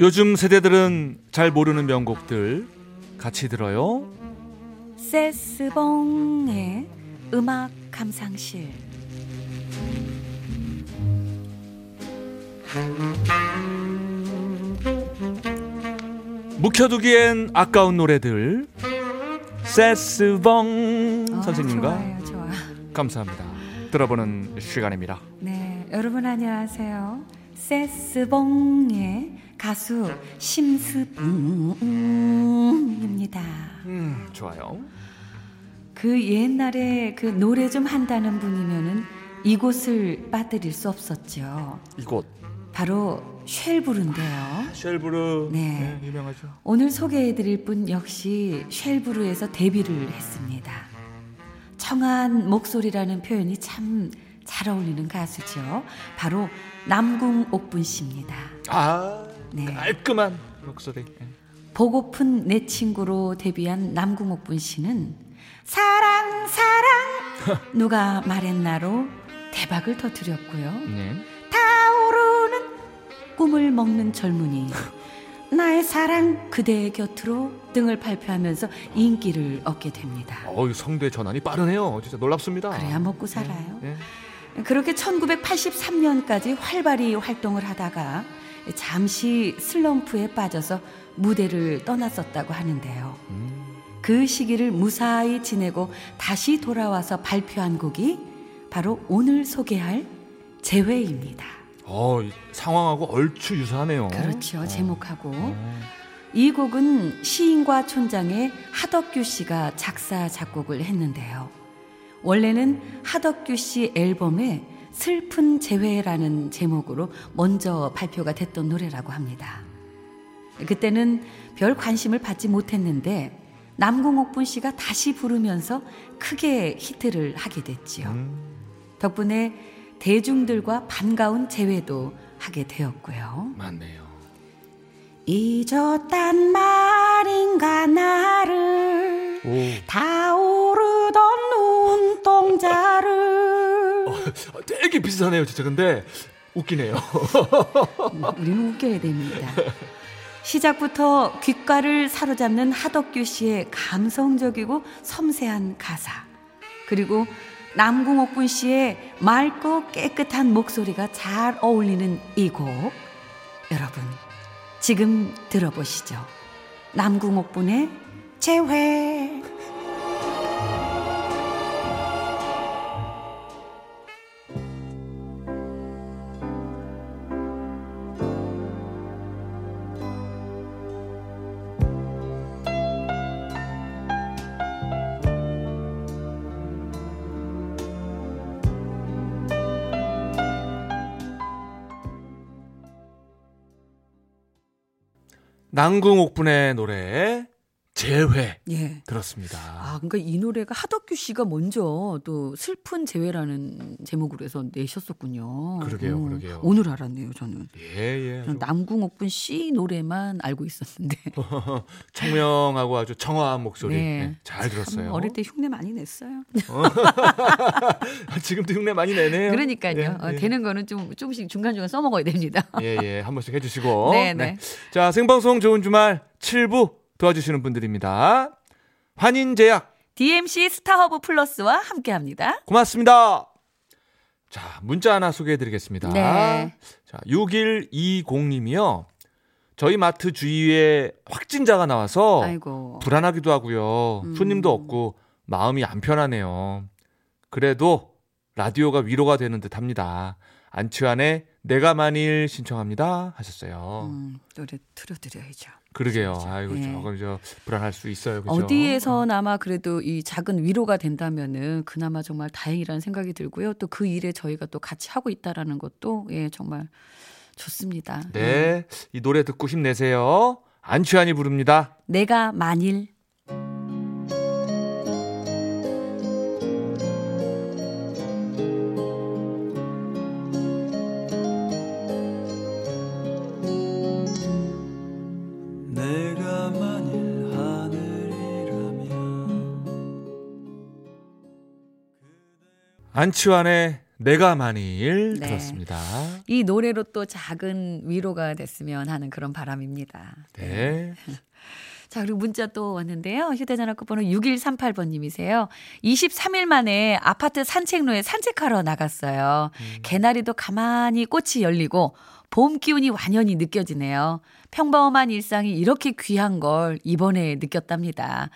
요즘 세대들은 잘 모르는 명곡들 같이 들어요. 세스봉의 음악 감상실 묵혀두기엔 아까운 노래들 세스봉 선생님과 아, 좋아요, 좋아. 감사합니다. 들어보는 시간입니다. 네, 여러분 안녕하세요. 세스봉의 가수 심스봉입니다. 음, 좋아요. 그 옛날에 그 노래 좀 한다는 분이면은 이곳을 빠뜨릴 수 없었죠. 이곳 바로 쉘브르인데요. 쉘브르 네. 네, 유명하죠. 오늘 소개해드릴 분 역시 쉘브르에서 데뷔를 했습니다. 청한 목소리라는 표현이 참 잘 어울리는 가수죠. 바로 남궁 옥분 씨입니다. 아 네. 깔끔한 목소리. 네. 보고픈 내 친구로 데뷔한 남궁 옥분 씨는 사랑 사랑 누가 말했나로 대박을 터뜨렸고요. 네. 타오르는 꿈을 먹는 젊은이 나의 사랑 그대의 곁으로 등을 발표하면서 인기를 얻게 됩니다. 어유 성대 전환이 빠르네요. 진짜 놀랍습니다. 그래야 먹고 살아요. 네. 그렇게 1983년까지 활발히 활동을 하다가 잠시 슬럼프에 빠져서 무대를 떠났었다고 하는데요. 음. 그 시기를 무사히 지내고 다시 돌아와서 발표한 곡이 바로 오늘 소개할 재회입니다. 어, 이 상황하고 얼추 유사하네요. 그렇죠. 제목하고. 어. 이 곡은 시인과 촌장의 하덕규 씨가 작사, 작곡을 했는데요. 원래는 하덕규 씨 앨범에 슬픈 재회라는 제목으로 먼저 발표가 됐던 노래라고 합니다. 그때는 별 관심을 받지 못했는데 남궁옥분 씨가 다시 부르면서 크게 히트를 하게 됐지요. 음. 덕분에 대중들과 반가운 재회도 하게 되었고요. 맞네요. 잊었단 말인가 나를 오. 타오르던 눈동자를 어, 되게 비슷하네요, 진짜. 근데 웃기네요. 음, 우리는 웃겨야 됩니다. 시작부터 귓가를 사로잡는 하덕규 씨의 감성적이고 섬세한 가사 그리고 남궁옥분 씨의 맑고 깨끗한 목소리가 잘 어울리는 이 곡 여러분 지금 들어보시죠. 남궁옥분의 재회 남궁옥분의 노래 재회 예. 들었습니다. 아, 그러니까 이 노래가 하덕규 씨가 먼저 또 슬픈 재회라는 제목으로 해서 내셨었군요. 그러게요, 어, 그러게요. 오늘 알았네요, 저는. 예, 예. 저는 남궁옥분 씨 노래만 알고 있었는데. 청명하고 아주 청아한 목소리 네. 네, 잘 들었어요. 어릴 때 흉내 많이 냈어요. 지금도 흉내 많이 내네요. 그러니까요. 예, 어, 예. 되는 거는 좀 조금씩 중간중간 써먹어야 됩니다. 예, 예. 한 번씩 해주시고. 네, 네. 자, 생방송 좋은 주말 7부 도와주시는 분들입니다. 환인제약, DMC 스타허브 플러스와 함께 합니다. 고맙습니다. 자, 문자 하나 소개해 드리겠습니다. 네. 자, 6120님이요. 저희 마트 주위에 확진자가 나와서 아이고. 불안하기도 하고요. 음. 손님도 없고 마음이 안 편하네요. 그래도 라디오가 위로가 되는 듯 합니다. 안치환의 내가 만일 신청합니다 하셨어요. 음, 노래 틀어드려야죠. 그러게요. 아이고 예. 조금 저 불안할 수 있어요. 그죠? 어디에서나마 그래도 이 작은 위로가 된다면은 그나마 정말 다행이라는 생각이 들고요. 또 그 일에 저희가 또 같이 하고 있다라는 것도 예 정말 좋습니다. 예. 네, 이 노래 듣고 힘내세요. 안치환이 부릅니다. 내가 만일 안치환의 내가 만일 네. 들었습니다. 이 노래로 또 작은 위로가 됐으면 하는 그런 바람입니다. 네. 자, 그리고 문자 또 왔는데요. 휴대전화 끝번호 6138번님이세요. 23일 만에 아파트 산책로에 산책하러 나갔어요. 개나리도 가만히 꽃이 열리고 봄 기운이 완연히 느껴지네요. 평범한 일상이 이렇게 귀한 걸 이번에 느꼈답니다.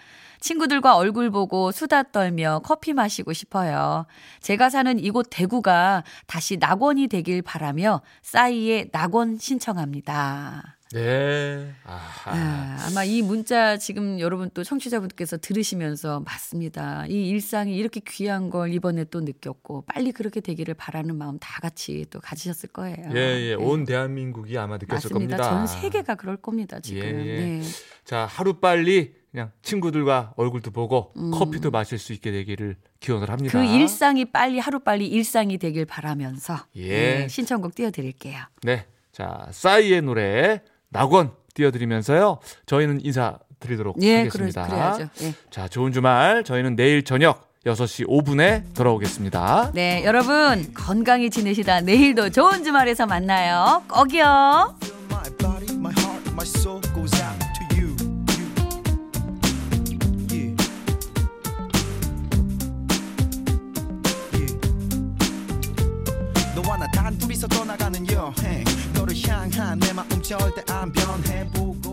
친구들과 얼굴 보고 수다 떨며 커피 마시고 싶어요. 제가 사는 이곳 대구가 다시 낙원이 되길 바라며 싸이의 낙원 신청합니다. 네. 아하. 아, 아마 이 문자 지금 여러분 또 청취자분께서 들으시면서 맞습니다. 이 일상이 이렇게 귀한 걸 이번에 또 느꼈고 빨리 그렇게 되기를 바라는 마음 다 같이 또 가지셨을 거예요. 예, 예. 네. 온 대한민국이 아마 느꼈을 맞습니다. 겁니다. 전 세계가 그럴 겁니다, 지금. 예, 예. 네. 자, 하루 빨리 그냥 친구들과 얼굴도 보고 커피도 마실 수 있게 되기를 기원을 합니다. 음. 그 일상이 빨리 하루 빨리 일상이 되길 바라면서 예. 네, 신청곡 띄워드릴게요. 네. 자, 싸이의 노래 낙원 띄워드리면서요. 저희는 인사드리도록 예, 하겠습니다. 그래, 그래야죠. 예. 자, 좋은 주말. 저희는 내일 저녁 6시 5분에 돌아오겠습니다. 네, 여러분 건강히 지내시다 내일도 좋은 주말에서 만나요. 꼭이요. 둘이서 떠나가는 여행 너를 향한 내 마음 절대 안 변해. 보고